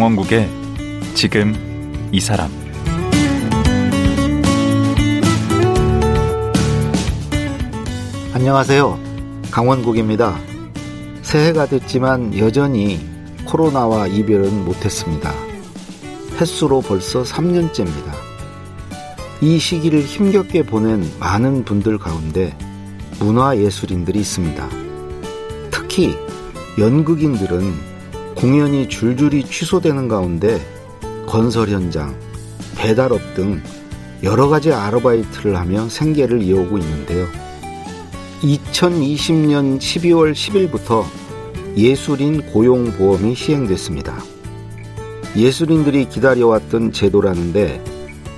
강원국의 지금 이 사람 안녕하세요. 강원국입니다. 새해가 됐지만 여전히 코로나와 이별은 못했습니다. 횟수로 벌써 3년째입니다. 이 시기를 힘겹게 보낸 많은 분들 가운데 문화예술인들이 있습니다. 특히 연극인들은 공연이 줄줄이 취소되는 가운데 건설 현장, 배달업 등 여러 가지 아르바이트를 하며 생계를 이어오고 있는데요. 2020년 12월 10일부터 예술인 고용보험이 시행됐습니다. 예술인들이 기다려왔던 제도라는데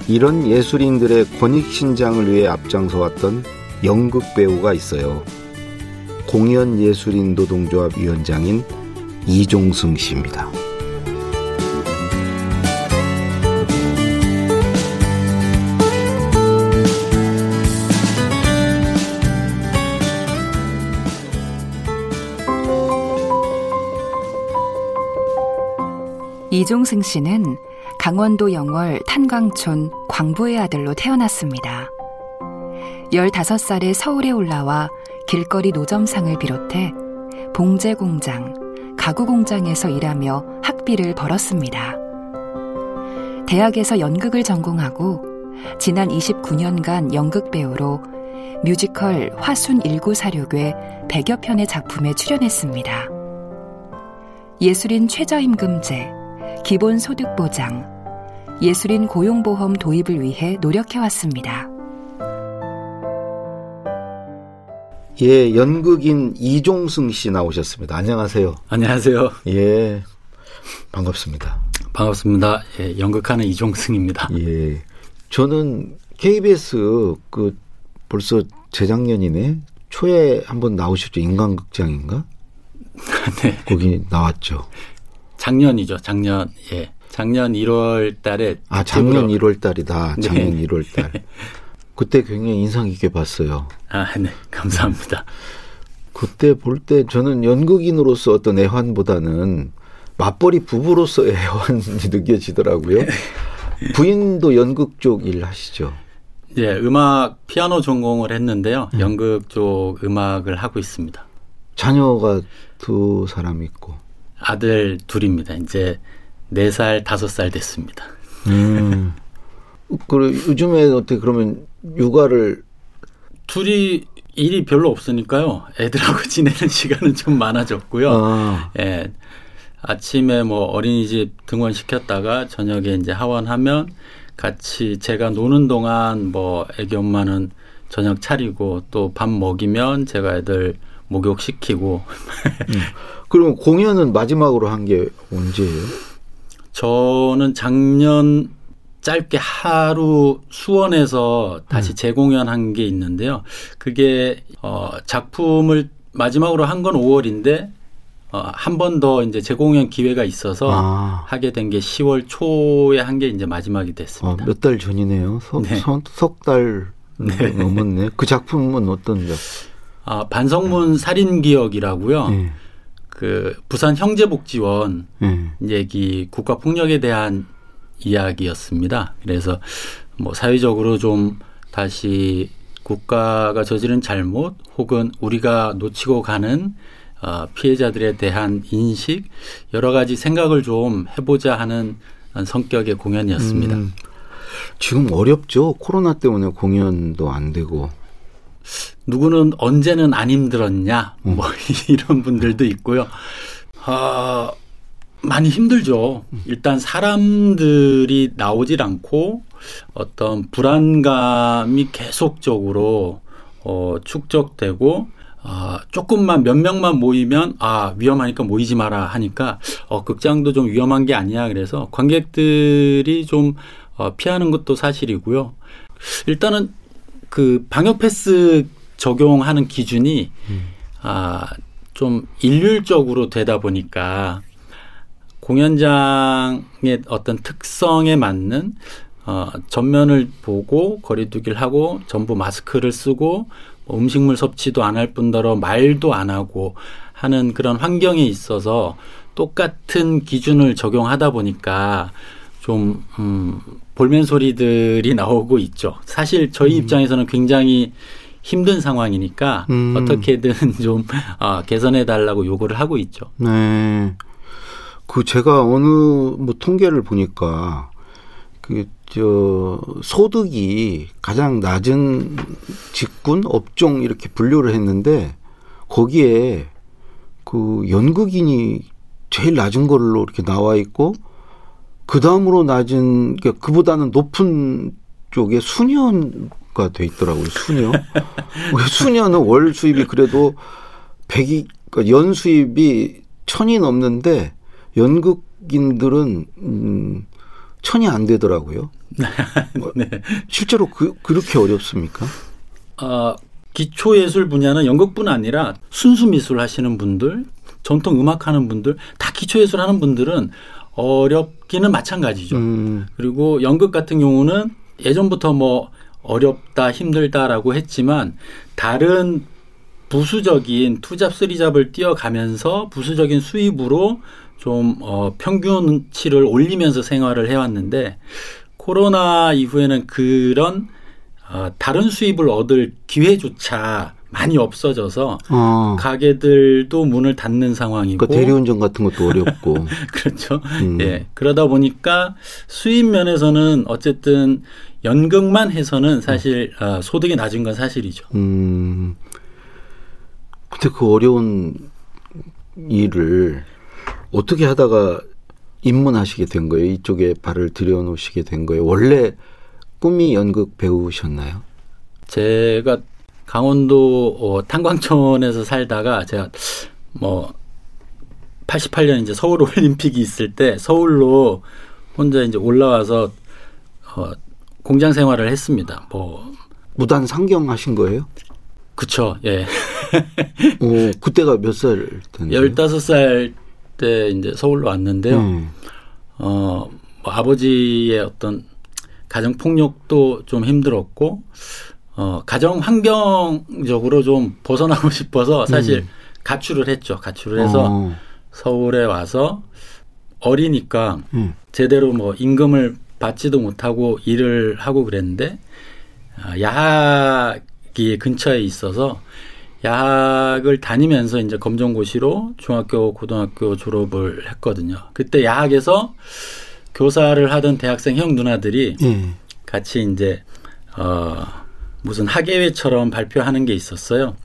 이런 예술인들의 권익신장을 위해 앞장서왔던 연극 배우가 있어요. 공연예술인 노동조합 위원장인 이종승 씨입니다. 이종승 씨는 강원도 영월 탄광촌 광부의 아들로 태어났습니다. 15살에 서울에 올라와 길거리 노점상을 비롯해 봉제 공장, 가구 공장에서 일하며 학비를 벌었습니다. 대학에서 연극을 전공하고 지난 29년간 연극 배우로 뮤지컬 화순 1946의 100여 편의 작품에 출연했습니다. 예술인 최저임금제, 기본소득보장, 예술인 고용보험 도입을 위해 노력해왔습니다. 예, 연극인 이종승 씨 나오셨습니다. 안녕하세요. 안녕하세요. 예, 반갑습니다. 반갑습니다. 예, 연극하는 이종승입니다. 예, 저는 KBS 그 벌써 재작년이네 초에 한번 나오셨죠 인간극장인가? 네. 거기 나왔죠. 작년이죠. 작년 예. 작년 1월 달에 아 작년 1월 달이다. 작년 네. 1월 달. 그때 굉장히 인상 깊게 봤어요. 아, 네. 감사합니다. 그때 볼 때 저는 연극인으로서 어떤 애환보다는 맞벌이 부부로서의 애환이 느껴지더라고요. 부인도 연극 쪽 일 하시죠? 예, 음악 피아노 전공을 했는데요. 음. 연극 쪽 음악을 하고 있습니다. 자녀가 두 사람 있고. 아들 둘입니다. 이제 4살, 5살 됐습니다. 음. 그래 요즘에 어떻게 그러면 육아를 둘이 일이 별로 없으니까요. 애들하고 지내는 시간은 좀 많아졌고요. 아, 예. 아침에 뭐 어린이집 등원시켰다가 저녁에 이제 하원하면 같이 제가 노는 동안 뭐 애기 엄마는 저녁 차리고 또 밥 먹이면 제가 애들 목욕 시키고 그러면 공연은 마지막으로 한 게 언제예요? 저는 작년 짧게 하루 수원에서 다시 재공연한 게 있는데요. 그게 어 작품을 마지막으로 한 건 5월인데 어 한 번 더 이제 재공연 기회가 있어서 아, 하게 된 게 10월 초에 한 게 이제 마지막이 어, 됐습니다. 몇달 전이네요. 네. 석달 넘었네. 그 작품은 어떤 작품? 아, 반성문 살인 기억이라고요. 예, 그 부산 형제복지원 예. 얘기 국가 폭력에 대한 이야기였습니다. 그래서 뭐 사회적으로 좀 다시 국가가 저지른 잘못 혹은 우리가 놓치고 가는 어, 피해자들에 대한 인식 여러 가지 생각을 좀 해보자 하는 성격의 공연이었습니다. 음, 지금 어렵죠. 코로나 때문에 공연도 안 되고. 누구는 언제는 안 힘들었냐 뭐 이런 분들도 있고요. 아 많이 힘들죠. 일단 사람들이 나오질 않고 어떤 불안감이 계속적으로 어, 축적되고 아, 조금만 몇 명만 모이면 아 위험하니까 모이지 마라 하니까 어, 극장도 좀 위험한 게 아니야 그래서 관객들이 좀 어, 피하는 것도 사실이고요. 일단은 그 방역 패스 적용하는 기준이 아, 좀 일률적으로 되다 보니까 공연장의 어떤 특성에 맞는 어, 전면을 보고 거리두기를 하고 전부 마스크를 쓰고 뭐 음식물 섭취도 안 할 뿐더러 말도 안 하고 하는 그런 환경에 있어서 똑같은 기준을 적용하다 보니까 좀 음, 볼멘 소리들이 나오고 있죠. 사실 저희 음. 입장에서는 굉장히 힘든 상황이니까 음. 어떻게든 좀 아, 개선해 달라고 요구를 하고 있죠. 네. 그 제가 어느 뭐 통계를 보니까 그 저 소득이 가장 낮은 직군 업종 이렇게 분류를 했는데 거기에 그 연극인이 제일 낮은 걸로 이렇게 나와 있고 그 다음으로 낮은 그러니까 그보다는 높은 쪽에 수녀가 돼 있더라고요. 수녀. 수녀는 월 수입이 그래도 백이 그러니까 연 수입이 천이 넘는데 연극인들은 음, 천이 안 되더라고요. 네. 실제로 그 그렇게 어렵습니까? 어, 기초 예술 분야는 연극뿐 아니라 순수 미술 하시는 분들, 전통 음악 하는 분들, 다 기초 예술 하는 분들은 어렵기는 마찬가지죠. 음, 그리고 연극 같은 경우는 예전부터 뭐 어렵다, 힘들다라고 했지만 다른 부수적인 투잡, 쓰리잡을 뛰어가면서 부수적인 수입으로 좀 어, 평균치를 올리면서 생활을 해왔는데 코로나 이후에는 그런 어, 다른 수입을 얻을 기회조차 많이 없어져서 어, 가게들도 문을 닫는 상황이고 그러니까 대리운전 같은 것도 어렵고. 그렇죠. 음. 예. 그러다 보니까 수입 면에서는 어쨌든 연극만 해서는 사실 어, 소득이 낮은 건 사실이죠. 음. 근데 그 어려운 일을 어떻게 하다가 입문하시게 된 거예요? 이쪽에 발을 들여놓으시게 된 거예요? 원래 꿈이 연극 배우셨나요? 제가 강원도 어, 탄광촌에서 살다가 제가 뭐 88년 이제 서울 올림픽이 있을 때 서울로 혼자 이제 올라와서 어, 공장 생활을 했습니다. 뭐 무단 상경하신 거예요? 그쵸. 예. 오, 그때가 몇살 때인데요? 15살 때 이제 서울로 왔는데요. 음. 어, 뭐 아버지의 어떤 가정 폭력도 좀 힘들었고, 어, 가정 환경적으로 좀 벗어나고 싶어서 사실 가출을 했죠. 가출을 해서 어, 서울에 와서 어리니까 음. 제대로 뭐 임금을 받지도 못하고 일을 하고 그랬는데, 아, 야학이 근처에 있어서 야학을 다니면서 이제 검정고시로 중학교, 고등학교 졸업을 했거든요. 그때 야학에서 교사를 하던 대학생 형 누나들이 예. 같이 이제 어 무슨 학예회처럼 발표하는 게 있었어요.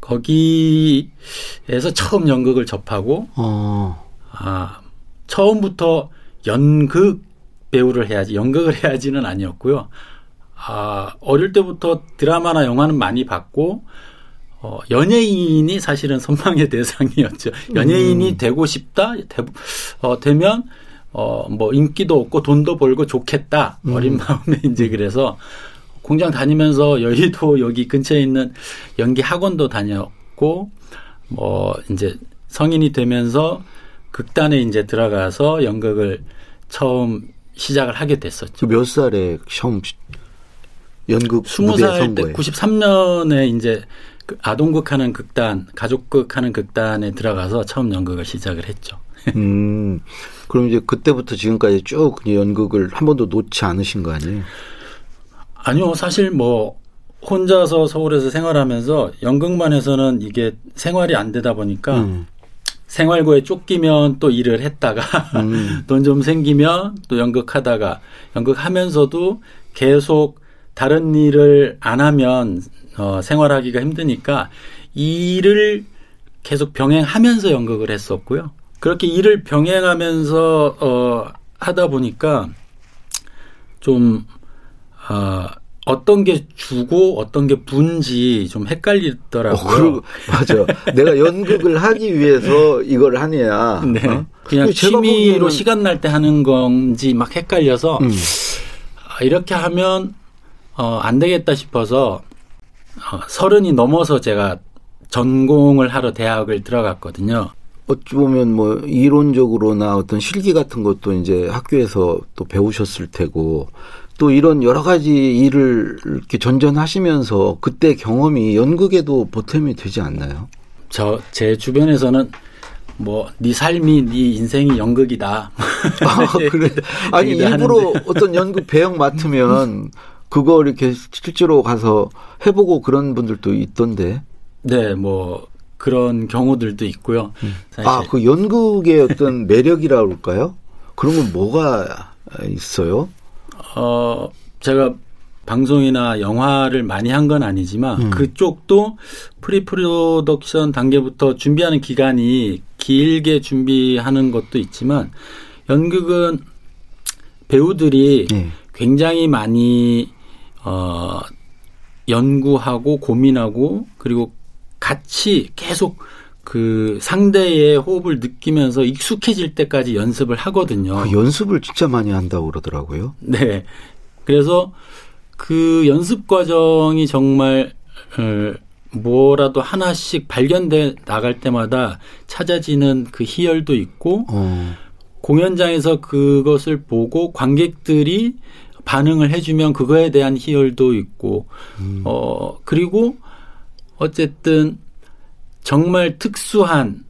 거기에서 처음 연극을 접하고 어, 아 처음부터 연극 배우를 해야지 연극을 해야지는 아니었고요. 아 어릴 때부터 드라마나 영화는 많이 봤고 어, 연예인이 사실은 선망의 대상이었죠. 연예인이 되고 싶다 되, 어, 되면 어, 뭐 인기도 없고 돈도 벌고 좋겠다 어린 마음에 이제 그래서 공장 다니면서 여의도 여기 근처에 있는 연기 학원도 다녔고 뭐 이제 성인이 되면서 극단에 이제 들어가서 연극을 처음 시작을 하게 됐었죠. 그몇 살에 처음 시- 연극 스무 무대에 살선때 거예요? 93년에 이제 그 아동극 하는 극단, 가족극 하는 극단에 들어가서 처음 연극을 시작을 했죠. 음, 그럼 이제 그때부터 지금까지 쭉 연극을 한 번도 놓지 않으신 거 아니에요? 아니요, 사실 뭐 혼자서 서울에서 생활하면서 연극만 해서는 이게 생활이 안 되다 보니까 음. 생활고에 쫓기면 또 일을 했다가 음. 돈좀 생기면 또 연극하다가 연극하면서도 계속 다른 일을 안 하면 어, 생활하기가 힘드니까 일을 계속 병행하면서 연극을 했었고요. 그렇게 일을 병행하면서 어, 하다 보니까 좀 어, 어떤 게 주고 어떤 게 분지 좀 어, 헷갈리더라고요. 그리고 맞아. 내가 연극을 하기 위해서 이걸 하냐. 네. 어? 그냥 취미로 보기에는- 시간 날 때 하는 건지 막 헷갈려서 음. 아, 이렇게 하면 어, 안 되겠다 싶어서 어, 서른이 넘어서 제가 전공을 하러 대학을 들어갔거든요. 어찌 보면 뭐 이론적으로나 어떤 실기 같은 것도 이제 학교에서 또 배우셨을 테고 또 이런 여러 가지 일을 이렇게 전전하시면서 그때 경험이 연극에도 보탬이 되지 않나요? 저 제 주변에서는 뭐네 삶이 네 인생이 연극이다. 아, 그래. 아니 일부러. 어떤 연극 배역 맡으면 그거 이렇게 실제로 가서 해보고 그런 분들도 있던데. 네, 뭐 그런 경우들도 있고요. 음. 아, 그 연극의 어떤 매력이라 그럴까요? 그런 건 뭐가 있어요? 어, 제가 방송이나 영화를 많이 한 건 아니지만 음. 그쪽도 pre-production 단계부터 준비하는 기간이 길게 준비하는 것도 있지만 연극은 배우들이 네. 굉장히 많이 어 연구하고 고민하고 그리고 같이 계속 그 상대의 호흡을 느끼면서 익숙해질 때까지 연습을 하거든요. 그 연습을 진짜 많이 한다고 그러더라고요. 네. 그래서 그 연습 과정이 정말 어, 뭐라도 하나씩 발견돼 나갈 때마다 찾아지는 그 희열도 있고 어. 공연장에서 그것을 보고 관객들이 반응을 해주면 그거에 대한 희열도 있고 음. 어 그리고 어쨌든 정말 특수한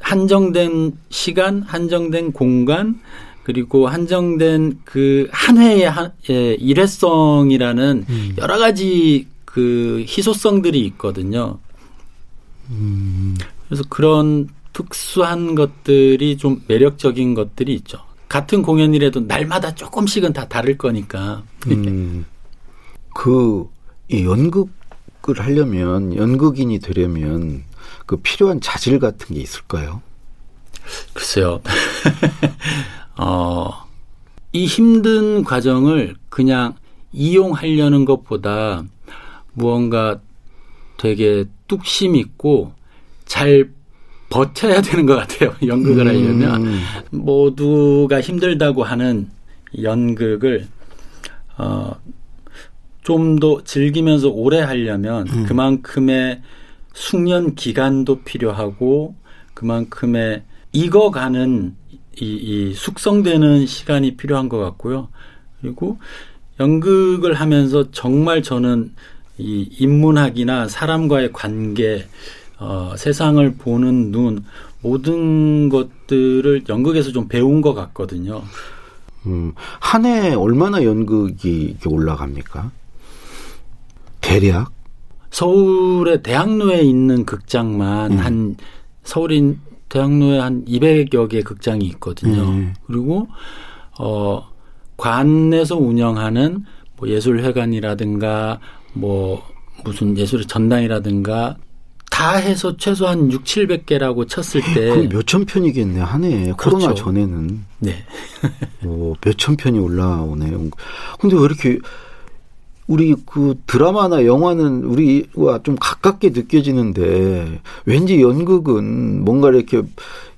한정된 시간, 한정된 공간, 그리고 한정된 그 한 회의 한, 예, 일회성이라는 음. 여러 가지 그 희소성들이 있거든요. 음. 그래서 그런 특수한 것들이 좀 매력적인 것들이 있죠. 같은 공연이라도 날마다 조금씩은 다 다를 거니까. 음. 그 연극 연극을 하려면 연극인이 되려면 그 필요한 자질 같은 게 있을까요? 글쎄요. 어, 이 힘든 과정을 그냥 이용하려는 것보다 무언가 되게 뚝심 있고 잘 버텨야 되는 것 같아요. 연극을 하려면 음. 모두가 힘들다고 하는 연극을 어, 좀 더 즐기면서 오래 하려면 음. 그만큼의 숙련 기간도 필요하고 그만큼의 익어가는 이, 이 숙성되는 시간이 필요한 것 같고요. 그리고 연극을 하면서 정말 저는 이 인문학이나 사람과의 관계, 어, 세상을 보는 눈, 모든 것들을 연극에서 좀 배운 것 같거든요. 음, 한 해 얼마나 연극이 올라갑니까? 대략 서울의 대학로에 있는 극장만 음. 한 서울인 대학로에 한 200여 개 극장이 있거든요. 음. 그리고 어 관에서 운영하는 뭐 예술회관이라든가 뭐 무슨 예술의 전당이라든가 다 해서 최소한 6, 700개라고 쳤을 때 몇천 편이겠네 한 해. 그렇죠. 코로나 전에는. 네. 오, 몇천 편이 올라오네요. 근데 왜 이렇게 우리 그 드라마나 영화는 우리와 좀 가깝게 느껴지는데 왠지 연극은 뭔가 이렇게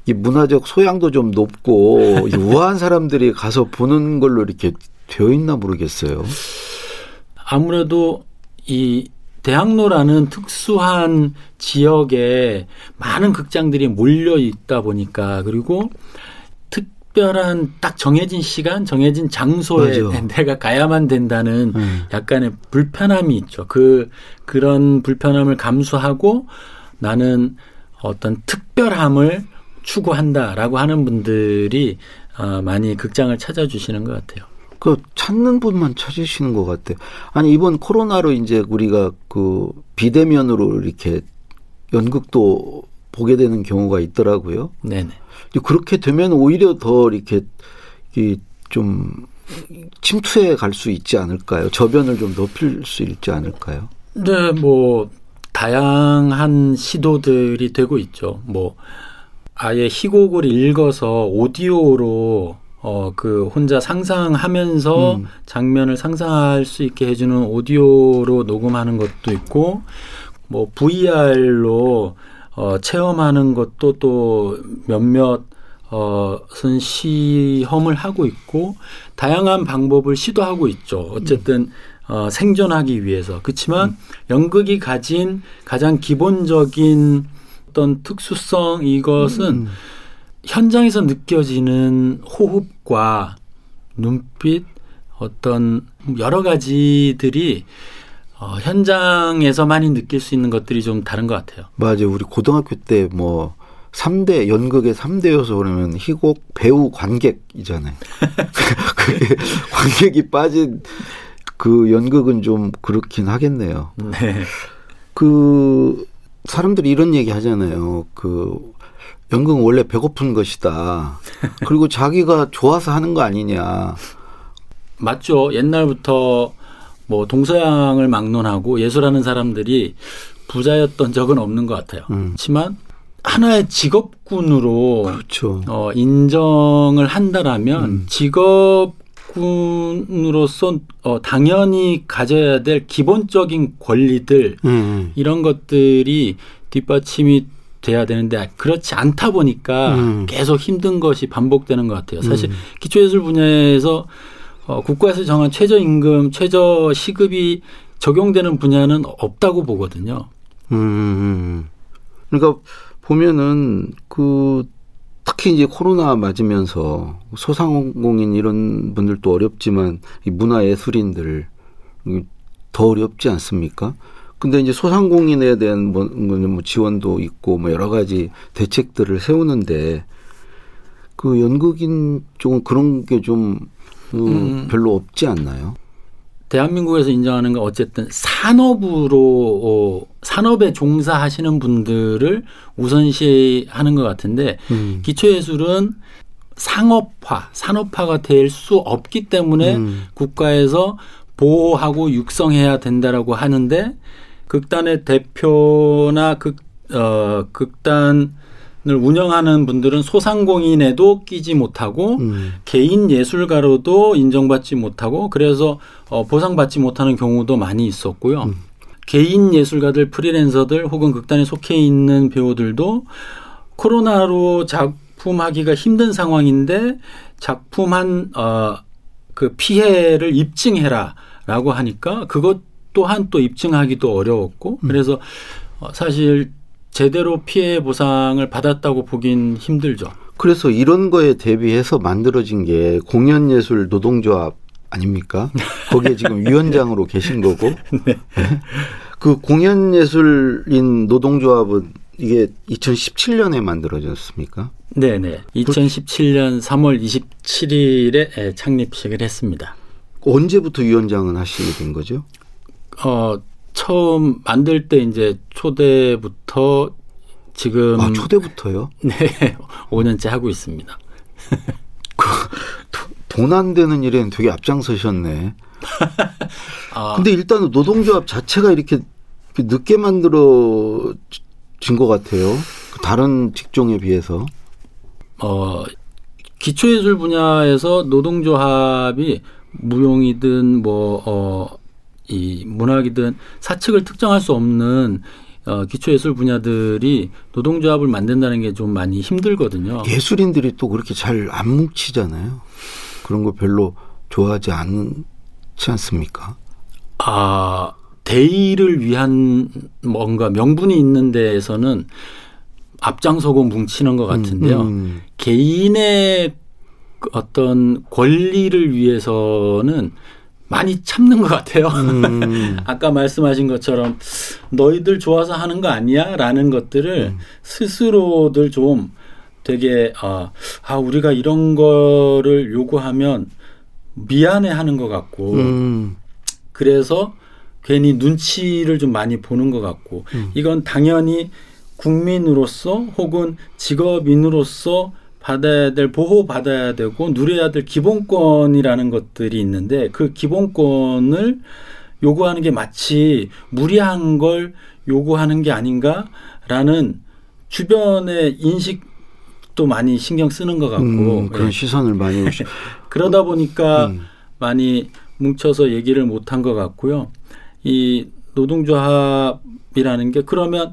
이 문화적 소양도 좀 높고 우아한 사람들이 가서 보는 걸로 이렇게 되어 있나 모르겠어요. 아무래도 이 대학로라는 특수한 지역에 많은 극장들이 몰려 있다 보니까 그리고 특별한 딱 정해진 시간, 정해진 장소에 맞아. 내가 가야만 된다는 음. 약간의 불편함이 있죠. 그 그런 불편함을 감수하고 나는 어떤 특별함을 추구한다라고 하는 분들이 어, 많이 극장을 찾아주시는 것 같아요. 그 찾는 분만 찾으시는 것 같아요. 아니 이번 코로나로 이제 우리가 그 비대면으로 이렇게 연극도 보게 되는 경우가 있더라고요. 네네. 그렇게 되면 오히려 더 이렇게 좀 침투해 갈 수 있지 않을까요? 저변을 좀 높일 수 있지 않을까요? 네, 뭐 다양한 시도들이 되고 있죠. 뭐 아예 희곡을 읽어서 오디오로 어 그 혼자 상상하면서 음. 장면을 상상할 수 있게 해주는 오디오로 녹음하는 것도 있고 뭐 VR로 어, 체험하는 것도 또 몇몇 어선 시험을 하고 있고 다양한 방법을 시도하고 있죠. 어쨌든 어, 생존하기 위해서. 그렇지만 음. 연극이 가진 가장 기본적인 어떤 특수성 이것은 음. 현장에서 느껴지는 호흡과 눈빛 어떤 여러 가지들이 어, 현장에서 많이 느낄 수 있는 것들이 좀 다른 것 같아요. 맞아요. 우리 고등학교 때뭐 삼대 연극의 삼대 요소 그러면 희곡, 배우, 관객이잖아요. 그게 관객이 빠진 그 연극은 좀 그렇긴 하겠네요. 네. 그 사람들이 이런 얘기 하잖아요. 그 연극은 원래 배고픈 것이다. 그리고 자기가 좋아서 하는 거 아니냐. 맞죠. 옛날부터 뭐 동서양을 막론하고 예술하는 사람들이 부자였던 적은 없는 것 같아요. 음. 그렇지만 하나의 직업군으로 그렇죠. 어, 인정을 한다라면 음. 직업군으로서 어, 당연히 가져야 될 기본적인 권리들 음. 이런 것들이 뒷받침이 돼야 되는데 그렇지 않다 보니까 음. 계속 힘든 것이 반복되는 것 같아요. 사실 음. 기초예술 분야에서 어, 국가에서 정한 최저임금, 최저시급이 적용되는 분야는 없다고 보거든요. 음. 그러니까 보면은 그 특히 이제 코로나 맞으면서 소상공인 이런 분들도 어렵지만 이 문화예술인들 이더 어렵지 않습니까? 근데 이제 소상공인에 대한 뭐, 뭐 지원도 있고 뭐 여러 가지 대책들을 세우는데 그 연극인 쪽은 그런 게좀 그 음. 별로 없지 않나요? 대한민국에서 인정하는 건 어쨌든 산업으로 어, 산업에 종사하시는 분들을 우선시하는 것 같은데 음. 기초예술은 상업화, 산업화가 될 수 없기 때문에 음. 국가에서 보호하고 육성해야 된다라고 하는데 극단의 대표나 극, 어, 극단을 운영하는 분들은 소상공인에도 끼지 못하고 음. 개인 예술가로도 인정받지 못하고 그래서 어, 보상받지 못하는 경우도 많이 있었고요. 음. 개인 예술가들, 프리랜서들 혹은 극단에 속해 있는 배우들도 코로나로 작품하기가 힘든 상황인데 작품 한, 어, 그 피해를 입증해라라고 하니까 그것 또한 또 입증하기도 어려웠고 그래서 어, 사실 제대로 피해 보상을 받았다고 보긴 힘들죠. 그래서 이런 거에 대비해서 만들어진 게 공연예술 노동조합 아닙니까? 거기에 지금 위원장으로 계신 거고. 네. 그 공연예술인 노동조합은 이게 2017년에 만들어졌습니까? 네네. 2017년 3월 27일에 창립식을 했습니다. 언제부터 위원장은 하시게 된 거죠? 어, 처음 만들 때 이제 초대부터 지금 아, 초대부터요? 네, 5년째 하고 있습니다. 돈안 되는 일에는 되게 앞장서셨네. 아, 근데 일단은 노동조합 자체가 이렇게 늦게 만들어진 것 같아요. 그 다른 직종에 비해서. 어, 기초예술 분야에서 노동조합이 무용이든 뭐, 어, 이 문학이든 사측을 특정할 수 없는 어, 기초예술 분야들이 노동조합을 만든다는 게 좀 많이 힘들거든요. 예술인들이 또 그렇게 잘 안 뭉치잖아요. 그런 거 별로 좋아하지 않지 않습니까? 아, 대의를 위한 뭔가 명분이 있는 데에서는 앞장서고 뭉치는 것 같은데요. 음, 개인의 그 어떤 권리를 위해서는 많이 참는 것 같아요. 음, 아까 말씀하신 것처럼 너희들 좋아서 하는 거 아니야? 라는 것들을 음. 스스로들 좀 되게, 아, 아, 우리가 이런 거를 요구하면 미안해 하는 것 같고, 음, 그래서 괜히 눈치를 좀 많이 보는 것 같고, 음. 이건 당연히 국민으로서 혹은 직업인으로서 받아야 될 보호 받아야 되고 누려야 될 기본권이라는 것들이 있는데 그 기본권을 요구하는 게 마치 무리한 걸 요구하는 게 아닌가라는 주변의 인식도 많이 신경 쓰는 것 같고 음, 그런 예. 시선을 많이. 그러다 보니까 음. 많이 뭉쳐서 얘기를 못한 것 같고요. 이 노동조합이라는 게 그러면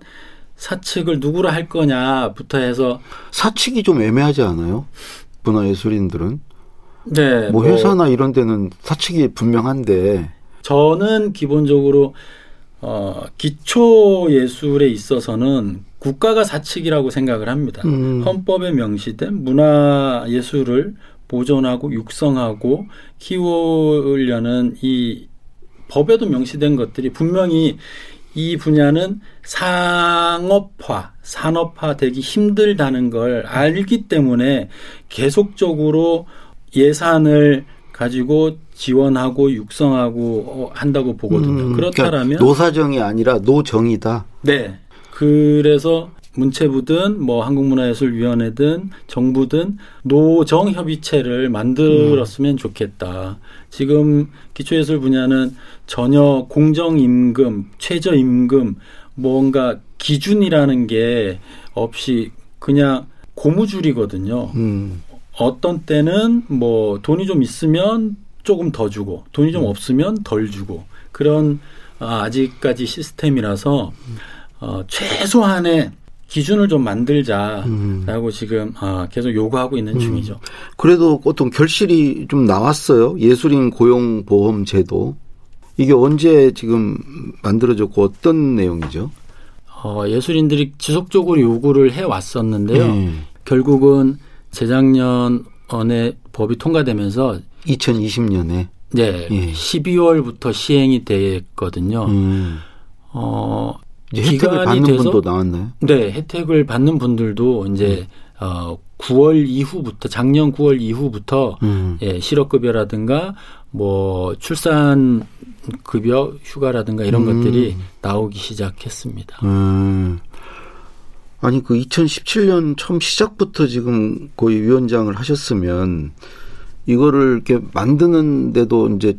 사측을 누구로 할 거냐부터 해서 사측이 좀 애매하지 않아요? 문화예술인들은 네, 뭐 회사나 이런 데는 사측이 분명한데 저는 기본적으로 어, 기초 예술에 있어서는 국가가 사측이라고 생각을 합니다. 음. 헌법에 명시된 문화 예술을 보존하고 육성하고 키우려는 이 법에도 명시된 것들이 분명히 이 분야는 상업화, 산업화 되기 힘들다는 걸 알기 때문에 계속적으로 예산을 가지고 지원하고 육성하고 어, 한다고 보거든요. 음, 그렇다면 그러니까 노사정이 아니라 노정이다. 네. 그래서 문체부든 뭐 한국문화예술위원회든 정부든 노정 협의체를 만들었으면 좋겠다. 지금 기초예술 분야는 전혀 공정임금, 최저임금, 뭔가 기준이라는 게 없이 그냥 고무줄이거든요. 음. 어떤 때는 뭐 돈이 좀 있으면 조금 더 주고 돈이 좀 없으면 덜 주고 그런 아, 아직까지 시스템이라서 어, 최소한의 기준을 좀 만들자라고 음. 지금 아, 계속 요구하고 있는 중이죠. 그래도 어떤 결실이 좀 나왔어요. 예술인 고용 보험 제도. 이게 언제 지금 만들어졌고 어떤 내용이죠? 어, 예술인들이 지속적으로 요구를 해 왔었는데요. 음. 결국은 재작년에 법이 통과되면서 2020년에. 네, 예. 12월부터 시행이 됐거든요. 음. 어, 이제 혜택을 받는 돼서 분도 나왔나요? 네, 혜택을 받는 분들도 이제 어 9월 이후부터 작년 9월 이후부터 음. 예, 실업급여라든가 뭐 출산 급여 휴가라든가 이런 음. 것들이 나오기 시작했습니다. 음. 아니 그 2017년 처음 시작부터 지금 거의 위원장을 하셨으면 이거를 이렇게 만드는데도 이제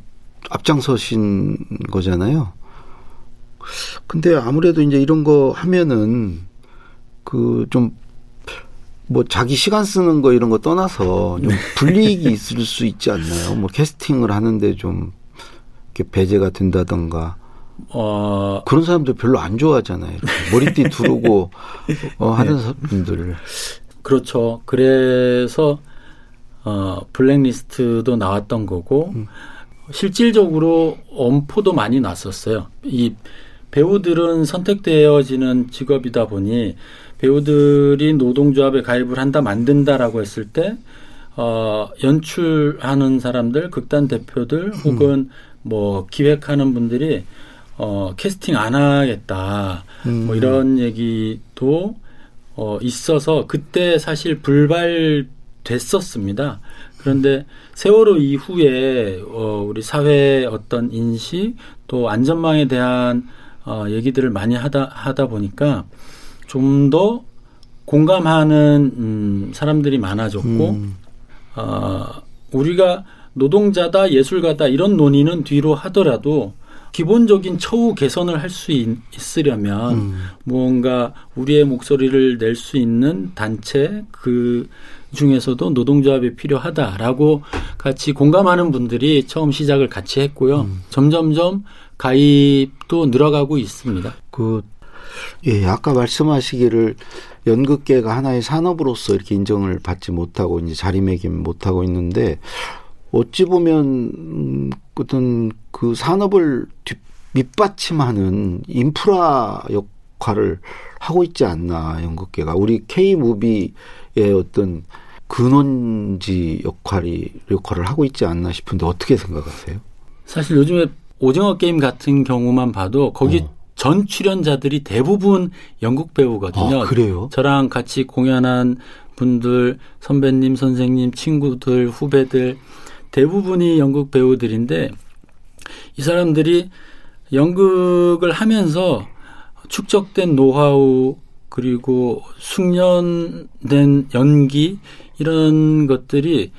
앞장서신 거잖아요. 근데 아무래도 이제 이런 거 하면은 그 좀 뭐 자기 시간 쓰는 거 이런 거 떠나서 좀 불이익이 있을 수 있지 않나요? 뭐 캐스팅을 하는데 좀 이렇게 배제가 된다던가 어, 그런 사람들 별로 안 좋아하잖아요. 머리띠 두르고 어, 하는 분들. 그렇죠. 그래서 어, 블랙리스트도 나왔던 거고 실질적으로 엄포도 많이 났었어요. 이 배우들은 선택되어지는 직업이다 보니 배우들이 노동조합에 가입을 한다 만든다라고 했을 때 어, 연출하는 사람들, 극단 대표들 혹은 뭐 기획하는 분들이 어, 캐스팅 안 하겠다. 음. 뭐 이런 얘기도 어, 있어서 그때 사실 불발됐었습니다. 그런데 세월호 이후에 어, 우리 사회의 어떤 인식 또 안전망에 대한 어, 얘기들을 많이 하다 하다 보니까 좀 더 공감하는 음, 사람들이 많아졌고 음. 어, 우리가 노동자다 예술가다 이런 논의는 뒤로 하더라도 기본적인 처우 개선을 할 수 있으려면 음. 무언가 우리의 목소리를 낼 수 있는 단체 그 중에서도 노동조합이 필요하다라고 같이 공감하는 분들이 처음 시작을 같이 했고요. 음. 점점점 가입도 늘어가고 있습니다. 그, 예, 아까 말씀하시기를 연극계가 하나의 산업으로서 이렇게 인정을 받지 못하고 이제 자리매김 못하고 있는데 어찌 보면 음, 어떤 그 산업을 뒷, 밑받침하는 인프라 역할을 하고 있지 않나 연극계가 우리 K 무비의 어떤 근원지 역할이 역할을 하고 있지 않나 싶은데 어떻게 생각하세요? 사실 요즘에 오징어 게임 같은 경우만 봐도 거기 어. 전 출연자들이 대부분 연극 배우거든요. 아, 그래요? 저랑 같이 공연한 분들, 선배님, 선생님, 친구들, 후배들 대부분이 연극 배우들인데 이 사람들이 연극을 하면서 축적된 노하우 그리고 숙련된 연기 이런 것들이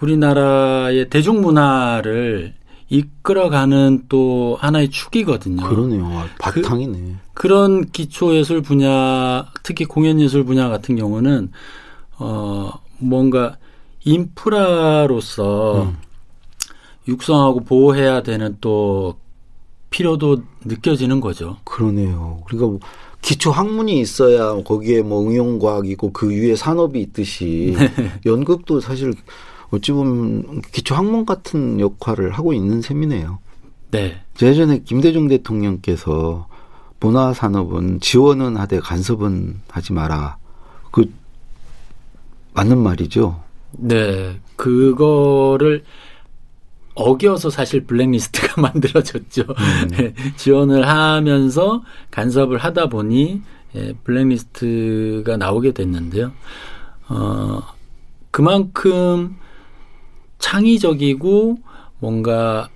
우리나라의 대중문화를 이끌어가는 또 하나의 축이거든요. 그러네요. 아, 바탕이네. 그 런 기초예술 분야, 특히 공연예술 분야 같은 경우는 어 뭔가 인프라로서 음. 육성하고 보호해야 되는 또 필요도 느껴지는 거죠. 그러네요. 그러니까 뭐 기초 학문이 있어야 거기에 뭐 응용과학이 있고 그 위에 산업이 있듯이 연극도 사실 어찌 보면 기초 학문 같은 역할을 하고 있는 셈이네요. 네. 예전에 김대중 대통령께서 문화 산업은 지원은 하되 간섭은 하지 마라. 그 맞는 말이죠. 네. 그거를 어겨서 사실 블랙리스트가 만들어졌죠. 음. 지원을 하면서 간섭을 하다 보니 예, 블랙리스트가 나오게 됐는데요. 어, 그만큼 창의적이고 뭔가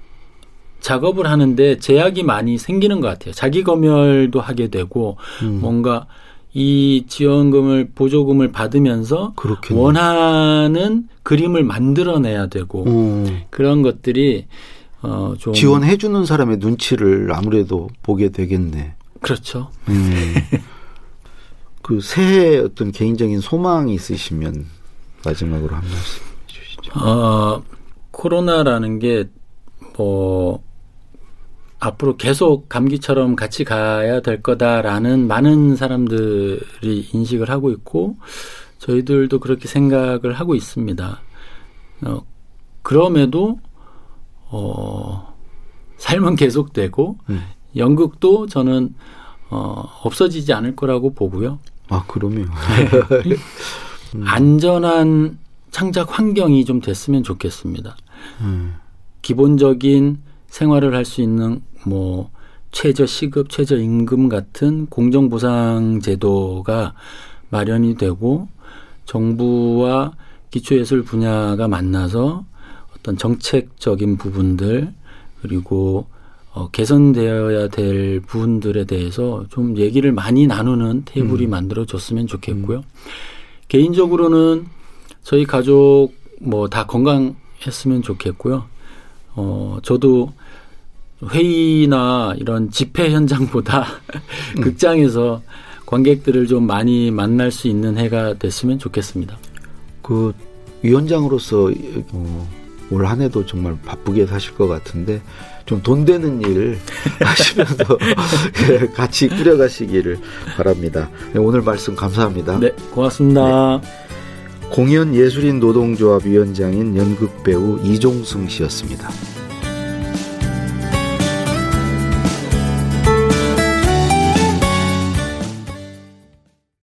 작업을 하는데 제약이 많이 생기는 것 같아요. 자기 검열도 하게 되고 음. 뭔가 이 지원금을 보조금을 받으면서 그렇겠네. 원하는 그림을 만들어내야 되고 음. 그런 것들이 어, 좀 지원해 주는 사람의 눈치를 아무래도 보게 되겠네. 그렇죠. 음. 그 새해 어떤 개인적인 소망이 있으시면 마지막으로 한 말씀. 어, 코로나라는 게 뭐 앞으로 계속 감기처럼 같이 가야 될 거다라는 많은 사람들이 인식을 하고 있고 저희들도 그렇게 생각을 하고 있습니다. 어, 그럼에도 어, 삶은 계속되고 음. 연극도 저는 어, 없어지지 않을 거라고 보고요. 아, 그럼요. 음. 안전한 창작 환경이 좀 됐으면 좋겠습니다. 음. 기본적인 생활을 할 수 있는 뭐 최저 시급, 최저 임금 같은 공정 보상 제도가 마련이 되고 정부와 기초예술 분야가 만나서 어떤 정책적인 부분들 그리고 어, 개선되어야 될 부분들에 대해서 좀 얘기를 많이 나누는 테이블이 음. 만들어졌으면 좋겠고요. 음. 개인적으로는 저희 가족 뭐 다 건강했으면 좋겠고요. 어, 저도 회의나 이런 집회 현장보다 음. 극장에서 관객들을 좀 많이 만날 수 있는 해가 됐으면 좋겠습니다. 그 위원장으로서 어, 올 한 해도 정말 바쁘게 사실 것 같은데 좀 돈 되는 일 하시면서 예, 같이 꾸려가시기를 바랍니다. 네, 오늘 말씀 감사합니다. 네, 고맙습니다. 네. 공연 예술인 노동조합 위원장인 연극배우 이종승 씨였습니다.